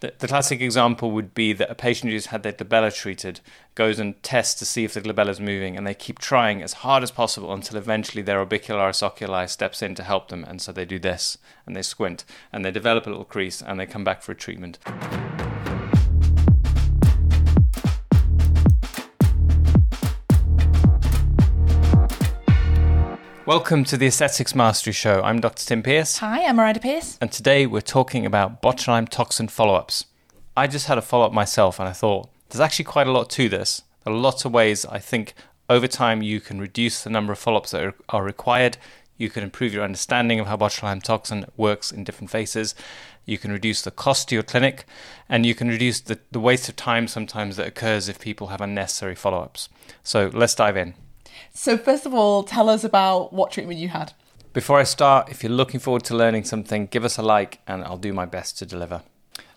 The, classic example would be that a patient who's had their glabella treated goes and tests to see if the glabella is moving, and they keep trying as hard as possible until eventually their orbicularis oculi steps in to help them, and so they do this, and they squint, and they develop a little crease, and they come back for a treatment. Welcome to the Aesthetics Mastery Show. I'm Dr. Tim Pearce. Hi, I'm Miranda Pearce. And today we're talking about botulinum toxin follow ups. I just had a follow up myself and I thought there's actually quite a lot to this. There are lots of ways I think over time you can reduce the number of follow ups that are, are, required. You can improve your understanding of how botulinum toxin works in different phases. You can reduce the cost to your clinic and you can reduce the, the waste of time sometimes that occurs if people have unnecessary follow ups. So let's dive in. So, first of all, tell us about what treatment you had. Before I start, if you're looking forward to learning something, give us a like and I'll do my best to deliver.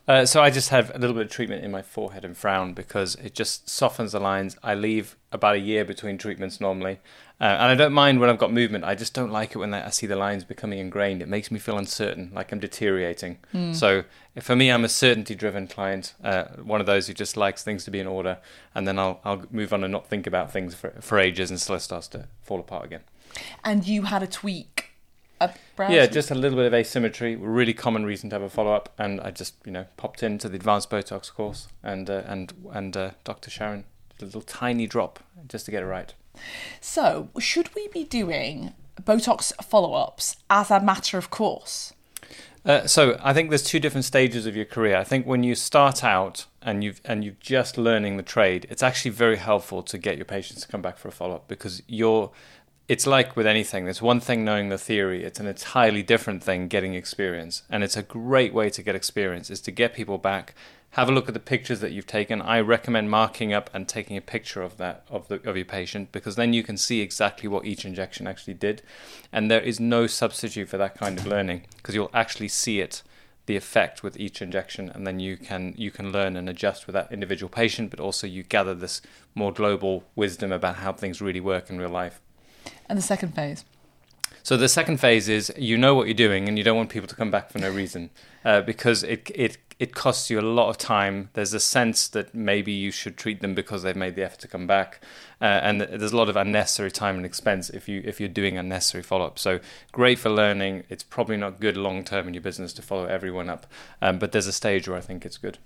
Uh, so I just have a little bit of treatment in my forehead and frown because it just softens the lines. I leave about a year between treatments normally, uh, and I don't mind when I've got movement. I just don't like it when I see the lines becoming ingrained. It makes me feel uncertain, like I'm deteriorating. Mm. So for me, I'm a certainty-driven client, uh, one of those who just likes things to be in order, and then I'll I'll move on and not think about things for for ages until it starts to fall apart again. And you had a tweak yeah, just a little bit of asymmetry. Really common reason to have a follow up, and I just you know popped into the advanced Botox course, and uh, and and uh, Dr. Sharon did a little tiny drop just to get it right. So, should we be doing Botox follow ups as a matter of course? Uh, so I think there's two different stages of your career. I think when you start out and you've and you're just learning the trade, it's actually very helpful to get your patients to come back for a follow up because you're it's like with anything. There's one thing knowing the theory. It's an entirely different thing getting experience, and it's a great way to get experience is to get people back. Have a look at the pictures that you've taken. I recommend marking up and taking a picture of that of the of your patient because then you can see exactly what each injection actually did, and there is no substitute for that kind of learning because you'll actually see it the effect with each injection and then you can you can learn and adjust with that individual patient but also you gather this more global wisdom about how things really work in real life and the second phase? So the second phase is you know what you're doing and you don't want people to come back for no reason uh, because it it it costs you a lot of time. There's a sense that maybe you should treat them because they've made the effort to come back, uh, and there's a lot of unnecessary time and expense if you if you're doing unnecessary follow up. So great for learning. It's probably not good long term in your business to follow everyone up, um, but there's a stage where I think it's good.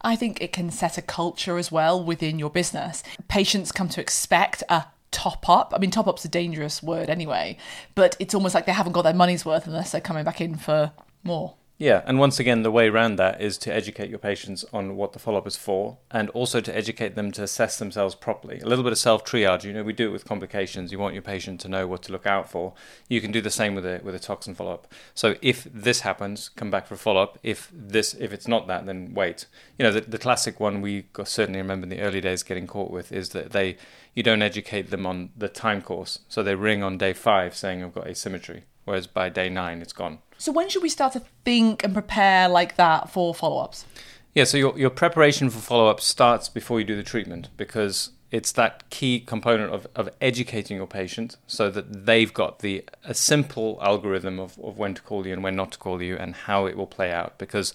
I think it can set a culture as well within your business. Patients come to expect a top up. I mean, top up's a dangerous word anyway, but it's almost like they haven't got their money's worth unless they're coming back in for more. Yeah, and once again, the way around that is to educate your patients on what the follow up is for, and also to educate them to assess themselves properly. A little bit of self triage. You know, we do it with complications. You want your patient to know what to look out for. You can do the same with a with a toxin follow up. So if this happens, come back for a follow up. If this if it's not that, then wait. You know, the, the classic one we certainly remember in the early days getting caught with is that they you don't educate them on the time course. So they ring on day five saying I've got asymmetry, whereas by day nine it's gone. So when should we start to think and prepare like that for follow-ups? Yeah, so your your preparation for follow-up starts before you do the treatment because it's that key component of, of educating your patient so that they've got the a simple algorithm of, of when to call you and when not to call you and how it will play out. Because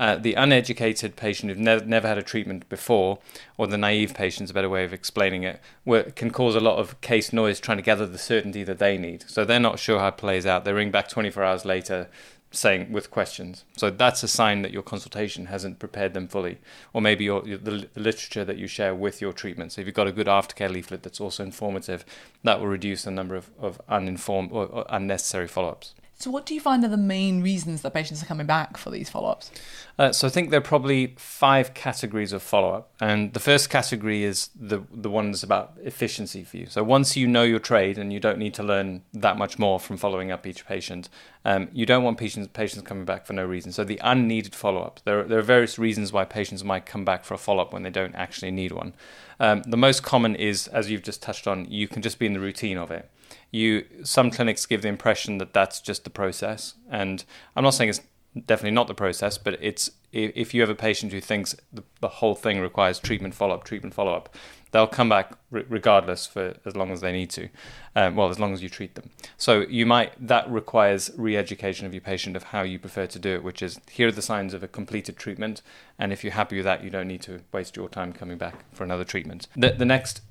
uh, the uneducated patient who've never, never had a treatment before or the naive patient's a better way of explaining it where, can cause a lot of case noise trying to gather the certainty that they need. So they're not sure how it plays out. They ring back 24 hours later saying with questions. So that's a sign that your consultation hasn't prepared them fully, or maybe your, the, the literature that you share with your treatment. So if you've got a good aftercare leaflet that's also informative, that will reduce the number of, of uninformed or, or unnecessary follow-ups. So, what do you find are the main reasons that patients are coming back for these follow ups? Uh, so, I think there are probably five categories of follow up. And the first category is the, the ones about efficiency for you. So, once you know your trade and you don't need to learn that much more from following up each patient, um, you don't want patients, patients coming back for no reason. So, the unneeded follow up. There, there are various reasons why patients might come back for a follow up when they don't actually need one. Um, the most common is, as you've just touched on, you can just be in the routine of it you some clinics give the impression that that's just the process and i'm not saying it's definitely not the process, but it's if you have a patient who thinks the, the whole thing requires treatment follow up, treatment follow up, they'll come back re- regardless for as long as they need to. Um, well, as long as you treat them. So you might that requires re-education of your patient of how you prefer to do it, which is here are the signs of a completed treatment, and if you're happy with that, you don't need to waste your time coming back for another treatment. The, the next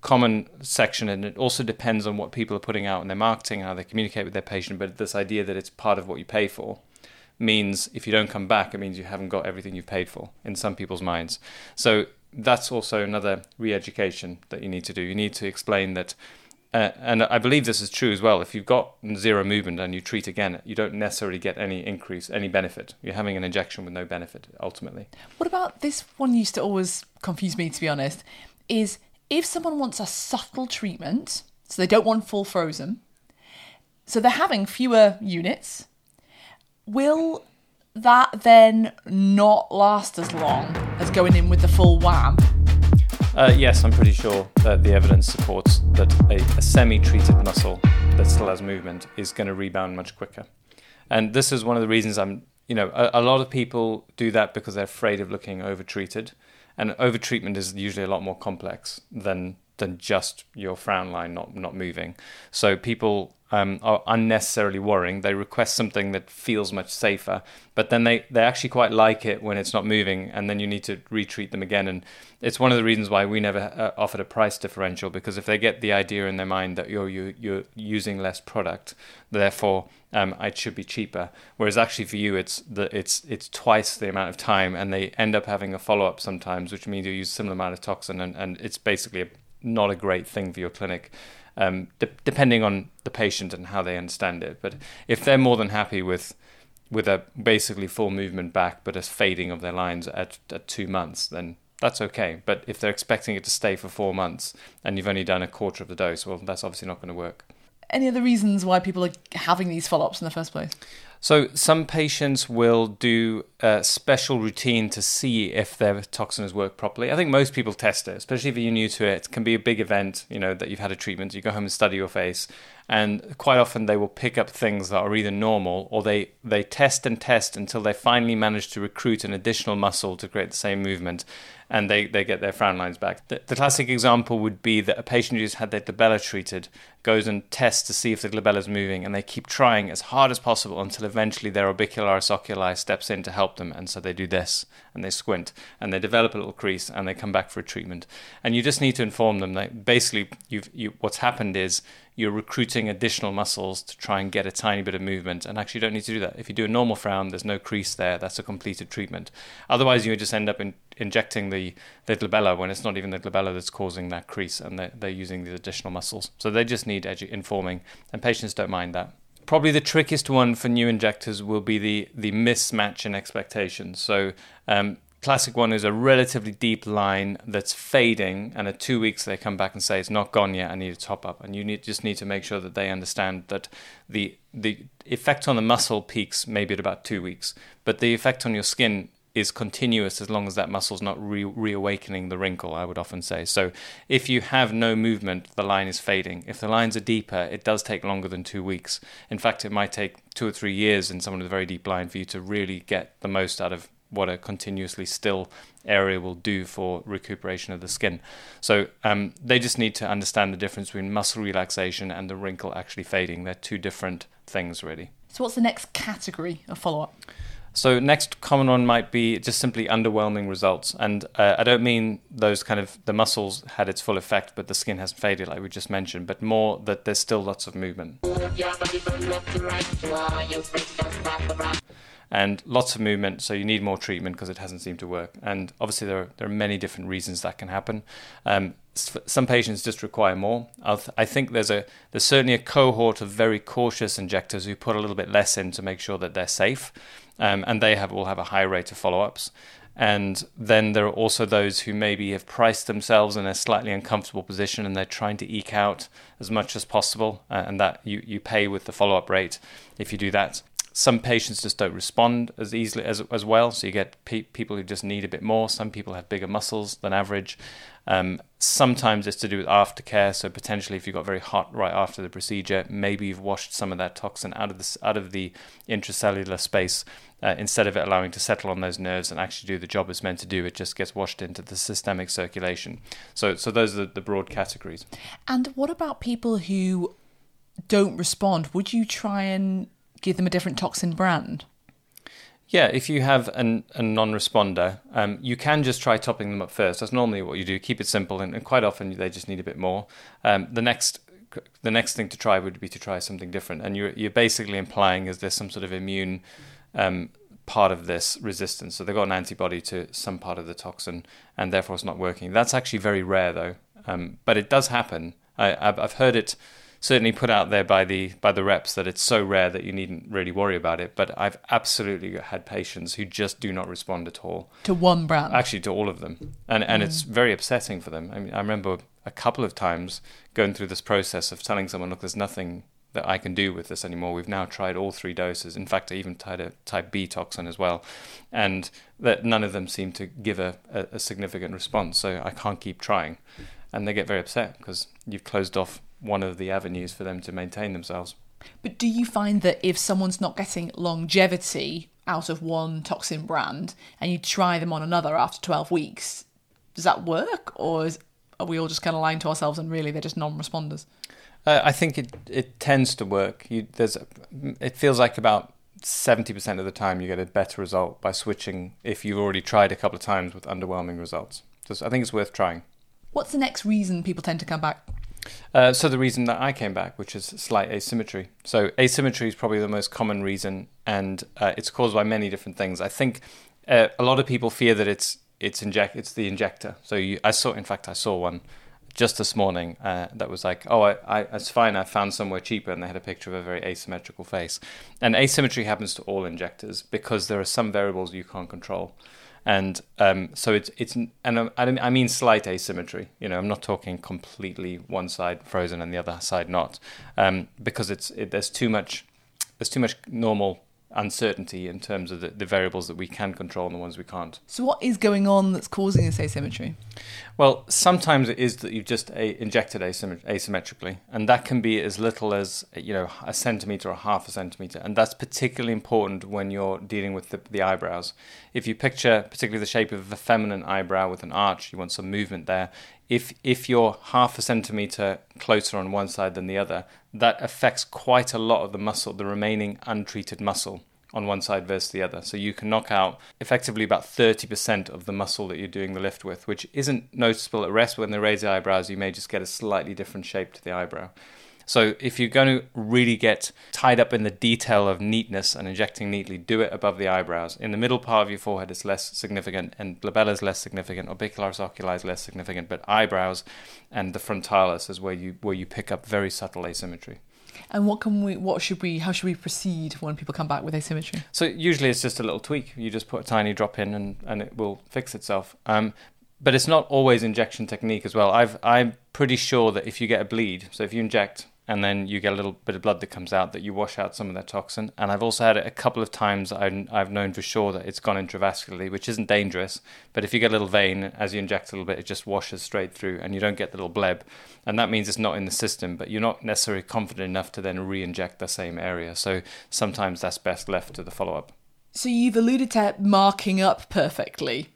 common section and it also depends on what people are putting out in their marketing how they communicate with their patient but this idea that it's part of what you pay for means if you don't come back it means you haven't got everything you've paid for in some people's minds so that's also another re-education that you need to do you need to explain that uh, and I believe this is true as well. If you've got zero movement and you treat again, you don't necessarily get any increase, any benefit. You're having an injection with no benefit ultimately. What about this one? Used to always confuse me, to be honest. Is if someone wants a subtle treatment, so they don't want full frozen, so they're having fewer units, will that then not last as long as going in with the full wham? Uh, yes, I'm pretty sure that the evidence supports that a, a semi treated muscle that still has movement is going to rebound much quicker. And this is one of the reasons I'm, you know, a, a lot of people do that because they're afraid of looking over treated and overtreatment is usually a lot more complex than than just your frown line not not moving. So people um, are unnecessarily worrying. They request something that feels much safer, but then they, they actually quite like it when it's not moving, and then you need to retreat them again. And it's one of the reasons why we never uh, offered a price differential because if they get the idea in their mind that you're you, you're using less product, therefore um, it should be cheaper. Whereas actually for you, it's the it's it's twice the amount of time, and they end up having a follow up sometimes, which means you use a similar amount of toxin, and, and it's basically a, not a great thing for your clinic um, de- depending on the patient and how they understand it. But if they're more than happy with with a basically full movement back, but a fading of their lines at, at two months, then that's okay. But if they're expecting it to stay for four months and you've only done a quarter of the dose, well, that's obviously not going to work. Any other reasons why people are having these follow ups in the first place? So some patients will do a special routine to see if their toxin has worked properly. I think most people test it, especially if you're new to it. It can be a big event, you know, that you've had a treatment. You go home and study your face, and quite often they will pick up things that are either normal or they they test and test until they finally manage to recruit an additional muscle to create the same movement and they, they get their frown lines back. The, the classic example would be that a patient who's had their glabella treated goes and tests to see if the glabella is moving, and they keep trying as hard as possible until eventually their orbicularis oculi steps in to help them, and so they do this, and they squint, and they develop a little crease, and they come back for a treatment. And you just need to inform them that basically you've, you, what's happened is you're recruiting additional muscles to try and get a tiny bit of movement. And actually, you don't need to do that. If you do a normal frown, there's no crease there. That's a completed treatment. Otherwise, you would just end up in, injecting the, the glabella when it's not even the glabella that's causing that crease, and they're, they're using these additional muscles. So they just need edu- informing, and patients don't mind that. Probably the trickiest one for new injectors will be the the mismatch in expectations. So um, classic one is a relatively deep line that's fading, and at two weeks they come back and say it's not gone yet. I need a top up, and you need, just need to make sure that they understand that the the effect on the muscle peaks maybe at about two weeks, but the effect on your skin is continuous as long as that muscle's not re- reawakening the wrinkle, I would often say. So if you have no movement, the line is fading. If the lines are deeper, it does take longer than two weeks. In fact, it might take two or three years in someone with a very deep line for you to really get the most out of what a continuously still area will do for recuperation of the skin. So um, they just need to understand the difference between muscle relaxation and the wrinkle actually fading. They're two different things, really. So, what's the next category of follow up? So, next common one might be just simply underwhelming results. And uh, I don't mean those kind of the muscles had its full effect, but the skin hasn't faded, like we just mentioned, but more that there's still lots of movement and lots of movement. So you need more treatment because it hasn't seemed to work. And obviously, there are, there are many different reasons that can happen. Um, some patients just require more. I think there's a there's certainly a cohort of very cautious injectors who put a little bit less in to make sure that they're safe, um, and they have will have a high rate of follow-ups. And then there are also those who maybe have priced themselves in a slightly uncomfortable position and they're trying to eke out as much as possible, uh, and that you, you pay with the follow up rate if you do that some patients just don't respond as easily as as well. So you get pe- people who just need a bit more. Some people have bigger muscles than average. Um, sometimes it's to do with aftercare. So potentially, if you got very hot right after the procedure, maybe you've washed some of that toxin out of the out of the intracellular space. Uh, instead of it allowing to settle on those nerves and actually do the job it's meant to do, it just gets washed into the systemic circulation. So, so those are the broad categories. And what about people who don't respond? Would you try and give them a different toxin brand? Yeah, if you have an, a non-responder, um, you can just try topping them up first. That's normally what you do. Keep it simple, and, and quite often they just need a bit more. Um, the next the next thing to try would be to try something different, and you're you're basically implying is there some sort of immune um, part of this resistance. So they've got an antibody to some part of the toxin, and therefore it's not working. That's actually very rare, though, um, but it does happen. I, I've heard it certainly put out there by the by the reps that it's so rare that you needn't really worry about it. But I've absolutely had patients who just do not respond at all to one brand. Actually, to all of them, and and mm. it's very upsetting for them. I mean, I remember a couple of times going through this process of telling someone, look, there's nothing that I can do with this anymore. We've now tried all three doses. In fact, I even tried a type B toxin as well, and that none of them seem to give a, a, a significant response. So I can't keep trying, and they get very upset because you've closed off one of the avenues for them to maintain themselves. But do you find that if someone's not getting longevity out of one toxin brand and you try them on another after 12 weeks, does that work? Or is, are we all just kind of lying to ourselves and really they're just non responders? Uh, I think it, it tends to work. You, there's, it feels like about 70% of the time you get a better result by switching if you've already tried a couple of times with underwhelming results. So I think it's worth trying. What's the next reason people tend to come back? Uh, so the reason that I came back, which is slight asymmetry. So asymmetry is probably the most common reason, and uh, it's caused by many different things. I think uh, a lot of people fear that it's it's inject it's the injector. So you, I saw, in fact, I saw one just this morning uh, that was like, oh, I, I, it's fine. I found somewhere cheaper, and they had a picture of a very asymmetrical face. And asymmetry happens to all injectors because there are some variables you can't control and um, so it's it's and I mean slight asymmetry. You know, I'm not talking completely one side frozen and the other side not, um, because it's it, there's too much there's too much normal uncertainty in terms of the, the, variables that we can control and the ones we can't. So, what is going on that's causing this asymmetry? Well, sometimes it is that you've just a- injected asym- asymmetrically, and that can be as little as you know a centimeter or half a centimeter, and that's particularly important when you're dealing with the, the eyebrows. If you picture particularly the shape of a feminine eyebrow with an arch, you want some movement there. If if you're half a centimeter closer on one side than the other, that affects quite a lot of the muscle, the remaining untreated muscle on one side versus the other. So you can knock out effectively about 30% of the muscle that you're doing the lift with, which isn't noticeable at rest. When they raise the eyebrows, you may just get a slightly different shape to the eyebrow. So if you're going to really get tied up in the detail of neatness and injecting neatly, do it above the eyebrows. In the middle part of your forehead, it's less significant, and glabella is less significant, orbicularis oculi is less significant, but eyebrows and the frontalis is where you where you pick up very subtle asymmetry. And what can we? What should we? How should we proceed when people come back with asymmetry? So usually it's just a little tweak. You just put a tiny drop in, and and it will fix itself. Um, but it's not always injection technique as well. I've I'm pretty sure that if you get a bleed, so if you inject and then you get a little bit of blood that comes out that you wash out some of that toxin. And I've also had it a couple of times I've known for sure that it's gone intravascularly, which isn't dangerous. But if you get a little vein, as you inject a little bit, it just washes straight through and you don't get the little bleb. And that means it's not in the system, but you're not necessarily confident enough to then re inject the same area. So sometimes that's best left to the follow up. So you've alluded to marking up perfectly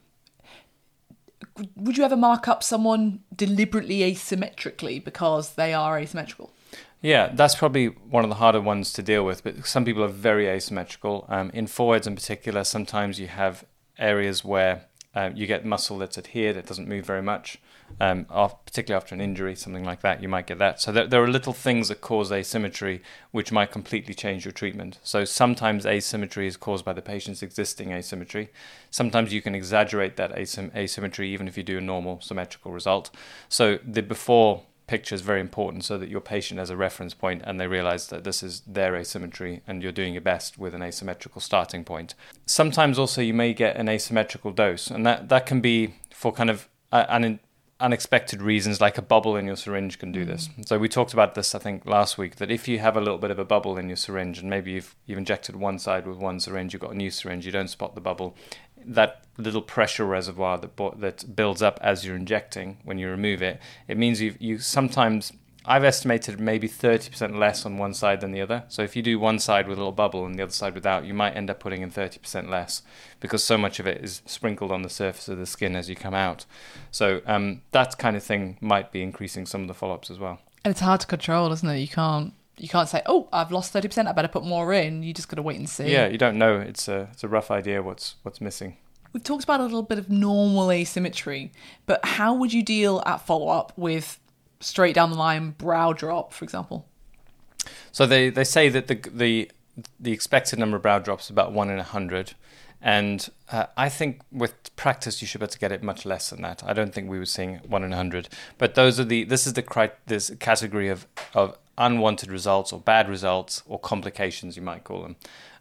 would you ever mark up someone deliberately asymmetrically because they are asymmetrical? Yeah, that's probably one of the harder ones to deal with. But some people are very asymmetrical. Um, in foreheads, in particular, sometimes you have areas where uh, you get muscle that's adhered, it doesn't move very much. Um, particularly after an injury, something like that, you might get that. So there, there, are little things that cause asymmetry which might completely change your treatment. So sometimes asymmetry is caused by the patient's existing asymmetry. Sometimes you can exaggerate that asym- asymmetry even if you do a normal symmetrical result. So the before picture is very important so that your patient has a reference point and they realize that this is their asymmetry and you're doing your best with an asymmetrical starting point. Sometimes also you may get an asymmetrical dose, and that, that can be for kind of uh, an unexpected reasons, like a bubble in your syringe, can do mm. this. So we talked about this, I think, last week. That if you have a little bit of a bubble in your syringe, and maybe you've you've injected one side with one syringe, you've got a new syringe, you don't spot the bubble. That little pressure reservoir that bo- that builds up as you're injecting when you remove it, it means you you sometimes I've estimated maybe 30% less on one side than the other. So if you do one side with a little bubble and the other side without, you might end up putting in 30% less because so much of it is sprinkled on the surface of the skin as you come out. So um, that kind of thing might be increasing some of the follow-ups as well. And it's hard to control, isn't it? You can't you can't say, "Oh, I've lost thirty percent. I better put more in." You just got to wait and see. Yeah, you don't know. It's a it's a rough idea what's what's missing. We've talked about a little bit of normal asymmetry, but how would you deal at follow up with straight down the line brow drop, for example? So they, they say that the the the expected number of brow drops is about one in a hundred, and uh, I think with practice you should be able to get it much less than that. I don't think we were seeing one in a hundred, but those are the this is the cri- this category of of unwanted results or bad results or complications you might call them.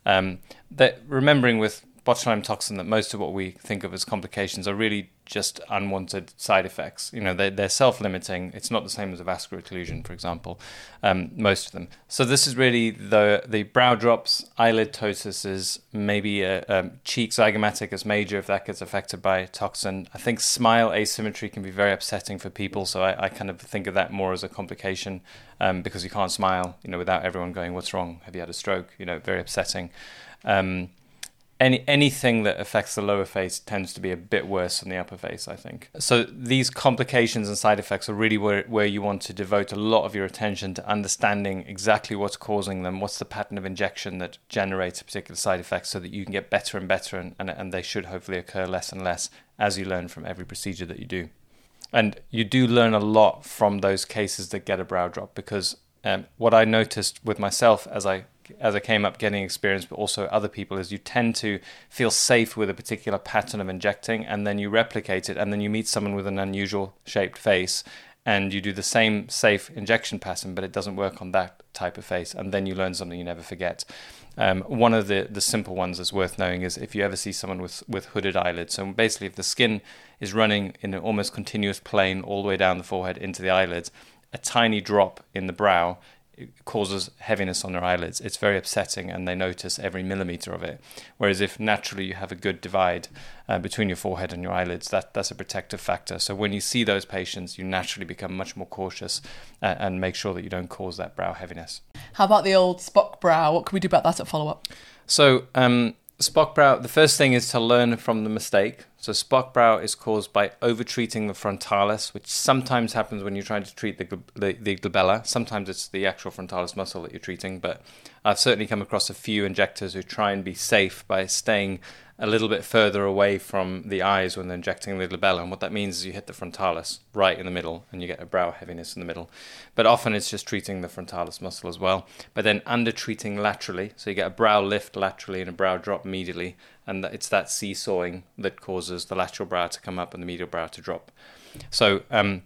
Um, that remembering with botulinum toxin that most of what we think of as complications are really just unwanted side effects. You know, they're, they're self-limiting. It's not the same as a vascular occlusion, for example, um, most of them. So this is really the the brow drops, eyelid ptosis, maybe a, a cheek zygomaticus major if that gets affected by toxin. I think smile asymmetry can be very upsetting for people, so I, I kind of think of that more as a complication um, because you can't smile, you know, without everyone going, "What's wrong? Have you had a stroke?" You know, very upsetting. Um, any anything that affects the lower face tends to be a bit worse than the upper face, I think. So these complications and side effects are really where, where you want to devote a lot of your attention to understanding exactly what's causing them, what's the pattern of injection that generates a particular side effect so that you can get better and better and, and, and they should hopefully occur less and less as you learn from every procedure that you do. And you do learn a lot from those cases that get a brow drop because um, what I noticed with myself as I as I came up getting experience, but also other people, is you tend to feel safe with a particular pattern of injecting, and then you replicate it, and then you meet someone with an unusual shaped face, and you do the same safe injection pattern, but it doesn't work on that type of face, and then you learn something you never forget. Um, one of the, the simple ones that's worth knowing is if you ever see someone with, with hooded eyelids. So basically, if the skin is running in an almost continuous plane all the way down the forehead into the eyelids, a tiny drop in the brow causes heaviness on their eyelids. It's very upsetting, and they notice every millimeter of it. Whereas if naturally you have a good divide uh, between your forehead and your eyelids, that that's a protective factor. So when you see those patients, you naturally become much more cautious uh, and make sure that you don't cause that brow heaviness. How about the old Spock brow? What can we do about that at follow up? So um, Spock brow, the first thing is to learn from the mistake. So Spock brow is caused by overtreating the frontalis, which sometimes happens when you're trying to treat the, the, the glabella. Sometimes it's the actual frontalis muscle that you're treating, but I've certainly come across a few injectors who try and be safe by staying a little bit further away from the eyes when they're injecting the glabella. And what that means is you hit the frontalis right in the middle and you get a brow heaviness in the middle. But often it's just treating the frontalis muscle as well. But then under treating laterally, so you get a brow lift laterally and a brow drop medially. And it's that seesawing that causes the lateral brow to come up and the medial brow to drop. So um,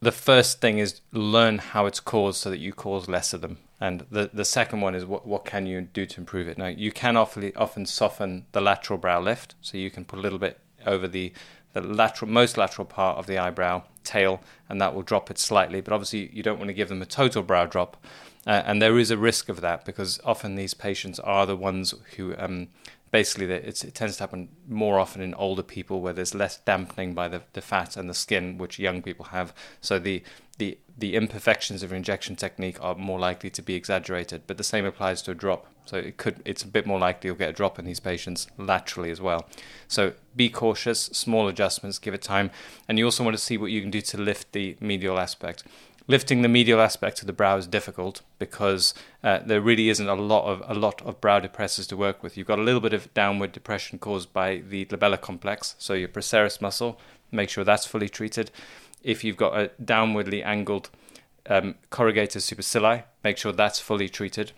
the first thing is learn how it's caused so that you cause less of them. And the, the second one is what, what can you do to improve it? Now, you can often, often soften the lateral brow lift, so you can put a little bit over the, the lateral, most lateral part of the eyebrow tail, and that will drop it slightly. But obviously, you don't want to give them a total brow drop. Uh, and there is a risk of that because often these patients are the ones who um, basically it tends to happen more often in older people where there's less dampening by the, the fat and the skin, which young people have. So the the the imperfections of injection technique are more likely to be exaggerated. But the same applies to a drop. So it could it's a bit more likely you'll get a drop in these patients laterally as well. So be cautious, small adjustments, give it time, and you also want to see what you can do to lift the medial aspect lifting the medial aspect of the brow is difficult because uh, there really isn't a lot of a lot of brow depressors to work with. You've got a little bit of downward depression caused by the glabella complex, so your procerus muscle. Make sure that's fully treated. If you've got a downwardly angled um, corrugator supercilii, make sure that's fully treated.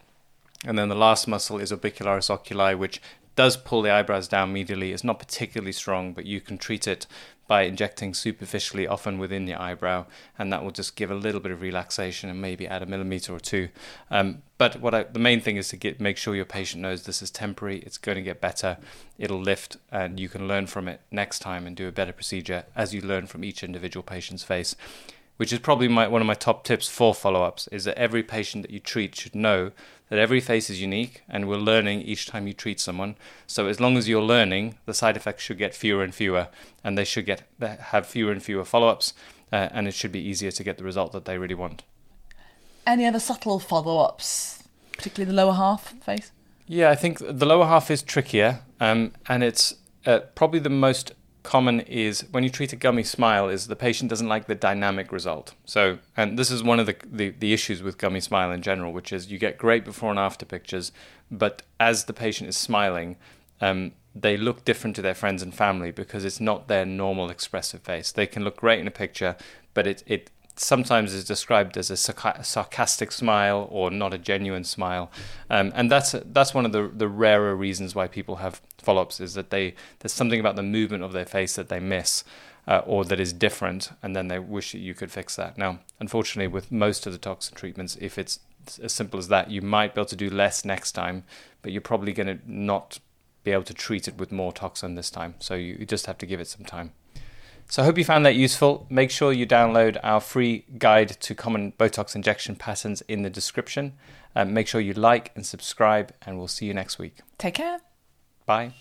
And then the last muscle is orbicularis oculi, which does pull the eyebrows down medially. It's not particularly strong, but you can treat it by injecting superficially, often within the eyebrow, and that will just give a little bit of relaxation and maybe add a millimeter or two. Um, but what I, the main thing is to get make sure your patient knows this is temporary. It's going to get better. It'll lift, and you can learn from it next time and do a better procedure as you learn from each individual patient's face which is probably my, one of my top tips for follow ups, is that every patient that you treat should know that every face is unique and we're learning each time you treat someone. So as long as you're learning, the side effects should get fewer and fewer, and they should get have fewer and fewer follow ups, uh, and it should be easier to get the result that they really want. Any other subtle follow ups, particularly the lower half face? Yeah, I think the lower half is trickier, um, and it's uh, probably the most common is when you treat a gummy smile is the patient doesn't like the dynamic result. So, and this is one of the, the, the, issues with gummy smile in general, which is you get great before and after pictures, but as the patient is smiling, um, they look different to their friends and family because it's not their normal expressive face. They can look great in a picture, but it, it sometimes is described as a sarcastic smile or not a genuine smile, um, and that's that's one of the the rarer reasons why people have follow-ups is that they there's something about the movement of their face that they miss. Uh, or that is different, and then they wish that you could fix that. Now, unfortunately, with most of the toxin treatments, if it's as simple as that, you might be able to do less next time, but you're probably going to not be able to treat it with more toxin this time. So you just have to give it some time. So I hope you found that useful. Make sure you download our free guide to common Botox injection patterns in the description. Um, make sure you like and subscribe, and we'll see you next week. Take care. Bye.